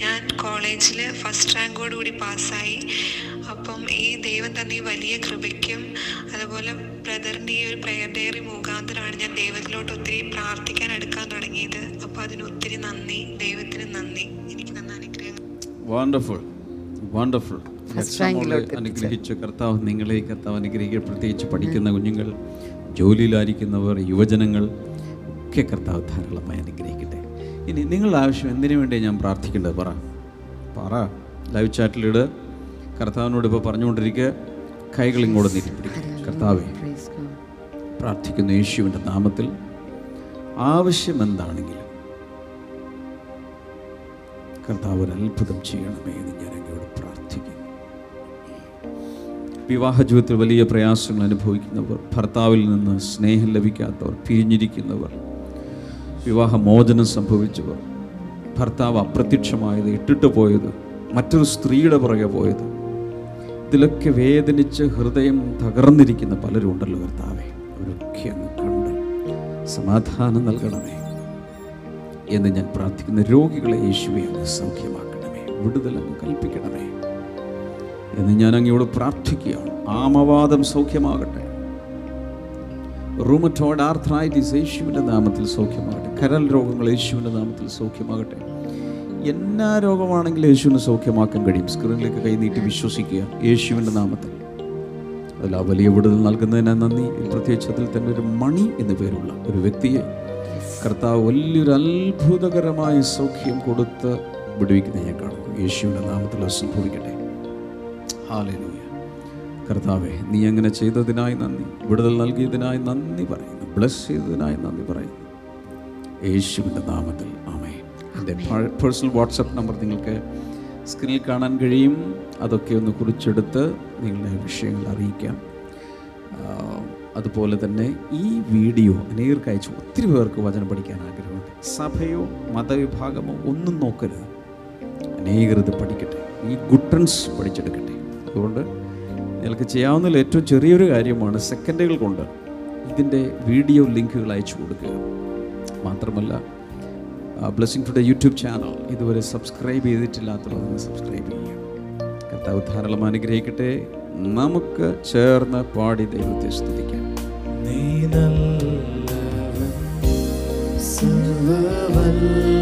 D: ഞാൻ കോളേജിൽ ഫസ്റ്റ് റാങ്കോട് കൂടി പാസ്സായി. അപ്പം ഈ ദൈവം തന്നെ ഈ വലിയ കൃപയ്ക്കും അതുപോലെ ബ്രദറിന്റെ ഈ ഒരു പ്രെയർ ഡയറി മുഖാന്തരമാണ് ഞാൻ ദൈവത്തിലോട്ട് ഒത്തിരി പ്രാർത്ഥിക്കാൻ എടുക്കാൻ തുടങ്ങിയത്. അപ്പോൾ അതിന് ഒത്തിരി നന്ദി. ദൈവത്തിന് നന്ദി. എനിക്ക് തന്ന അനുഗ്രഹം.
B: Wonderful wonderful.
A: അനുഗ്രഹിച്ച കർത്താവ് നിങ്ങളെ കർത്താവ് അനുഗ്രഹിക്കുക പ്രത്യേകിച്ച് പഠിക്കുന്ന കുഞ്ഞുങ്ങൾ ജോലിയിലായിരിക്കുന്നവർ യുവജനങ്ങൾ ഒക്കെ കർത്താവ് ധാരാളമായി അനുഗ്രഹിക്കട്ടെ. ഇനി നിങ്ങളുടെ ആവശ്യം എന്തിനു വേണ്ടി ഞാൻ പ്രാർത്ഥിക്കേണ്ടത്? പറ. പറ. ലൈവ് ചാറ്റിലിട് കർത്താവിനോട് ഇപ്പോൾ പറഞ്ഞുകൊണ്ടിരിക്കുക. കൈകൾ ഇങ്ങോട്ട് നീട്ടിപ്പിടിക്കുക കർത്താവേ പ്രാർത്ഥിക്കുന്ന യേശുവിന്റെ നാമത്തിൽ ആവശ്യം എന്താണെങ്കിലും കർത്താവ് ഒരു അത്ഭുതം ചെയ്യണമേ എന്ന് ഞാൻ അങ്ങോട് പ്രാർത്ഥിക്കുന്നു. വിവാഹ ജീവിതത്തിൽ വലിയ പ്രയാസങ്ങൾ അനുഭവിക്കുന്നവർ ഭർത്താവിൽ നിന്ന് സ്നേഹം ലഭിക്കാത്തവർ പിരിഞ്ഞിരിക്കുന്നവർ വിവാഹ മോചനം സംഭവിച്ചവർ ഭർത്താവ് അപ്രത്യക്ഷമായത് ഇട്ടിട്ട് പോയത് മറ്റൊരു സ്ത്രീയുടെ പുറകെ പോയത് ഇതിലൊക്കെ വേദനിച്ച് ഹൃദയം തകർന്നിരിക്കുന്ന പലരും ഉണ്ടല്ലോ കർത്താവെ. അവരൊക്കെ അങ്ങ് കണ്ട് സമാധാനം നൽകണമേ എന്ന് ഞാൻ പ്രാർത്ഥിക്കുന്ന രോഗികളെ യേശുവെ അങ്ങ് സൗഖ്യമാക്കണമേ. വിടുതൽ അങ്ങ് കൽപ്പിക്കണമേ. എന്ന് ഞാൻ അങ്ങയോട് പ്രാർത്ഥിക്കുകയാണ്. ആമവാദം സൗഖ്യമാകട്ടെ. റൂമറ്റോഡ് ആർത്രൈറ്റിസ് യേശുവിന്റെ നാമത്തിൽ സൗഖ്യമാകട്ടെ. കരൽ രോഗങ്ങൾ യേശുവിന്റെ നാമത്തിൽ സൗഖ്യമാകട്ടെ. എന്നാ രോഗമാണെങ്കിലും യേശുവിന് സൗഖ്യമാക്കാൻ കഴിയും. സ്ക്രീനിലേക്ക് കൈനീട്ടി വിശ്വസിക്കുക. യേശുവിന്റെ നാമത്തിൽ. അതിൽ ആ വലിയ വിടുതൽ നൽകുന്നതിന് നന്ദി. പ്രത്യേകിച്ച് അതിൽ തന്നെ ഒരു മണി എന്നു പേരുള്ള ഒരു വ്യക്തിയെ കർത്താവ് വലിയൊരു അത്ഭുതകരമായ സൗഖ്യം കൊടുത്ത് വിടുവിക്കുന്ന ഞാൻ കാണുന്നു. യേശുവിന്റെ നാമത്തിൽ സംഭവിക്കട്ടെ. ഹാലലൂയ. കർത്താവെ നീ അങ്ങനെ ചെയ്തതിനായി നന്ദി. വിടുതൽ നൽകിയതിനായി നന്ദി പറയുന്നു. ബ്ലസ് ചെയ്തതിനായി നന്ദി പറയുന്നു. യേശുവിന്റെ നാമത്തിൽ ആമേ എന്റെ പേഴ്സണൽ വാട്സപ്പ് നമ്പർ നിങ്ങൾക്ക് സ്ക്രീനിൽ കാണാൻ കഴിയും. അതൊക്കെ ഒന്ന് കുറിച്ചെടുത്ത് നിങ്ങളുടെ വിഷയങ്ങൾ അറിയിക്കാം. അതുപോലെ തന്നെ ഈ വീഡിയോ അനേകർക്ക് അയച്ചു ഒത്തിരി പേർക്ക് വചനം പഠിക്കാൻ ആഗ്രഹമുണ്ട്. സഭയോ മതവിഭാഗമോ ഒന്നും നോക്കരുത്. അനേകർ ഇത് പഠിക്കട്ടെ. ഈ ഗുട്ടൻസ് പഠിച്ചെടുക്കട്ടെ. അതുകൊണ്ട് നിങ്ങൾക്ക് ചെയ്യാവുന്നതിൽ ഏറ്റവും ചെറിയൊരു കാര്യമാണ് സെക്കൻഡുകൾ കൊണ്ട് ഇതിന്റെ വീഡിയോ ലിങ്കുകൾ അയച്ചു കൊടുക്കുക. മാത്രമല്ല ബ്ലെസ്സിങ് ടുഡേ യൂട്യൂബ് ചാനൽ ഇതുവരെ സബ്സ്ക്രൈബ് ചെയ്തിട്ടില്ലാത്തവർ സബ്സ്ക്രൈബ് ചെയ്യുക. കർത്താവ് ധാരാളം അനുഗ്രഹിക്കട്ടെ. നമുക്ക് ചേർന്ന് പാടി ദൈവത്തെ സ്തുതിക്കാം.
C: നീ സർവവല്ല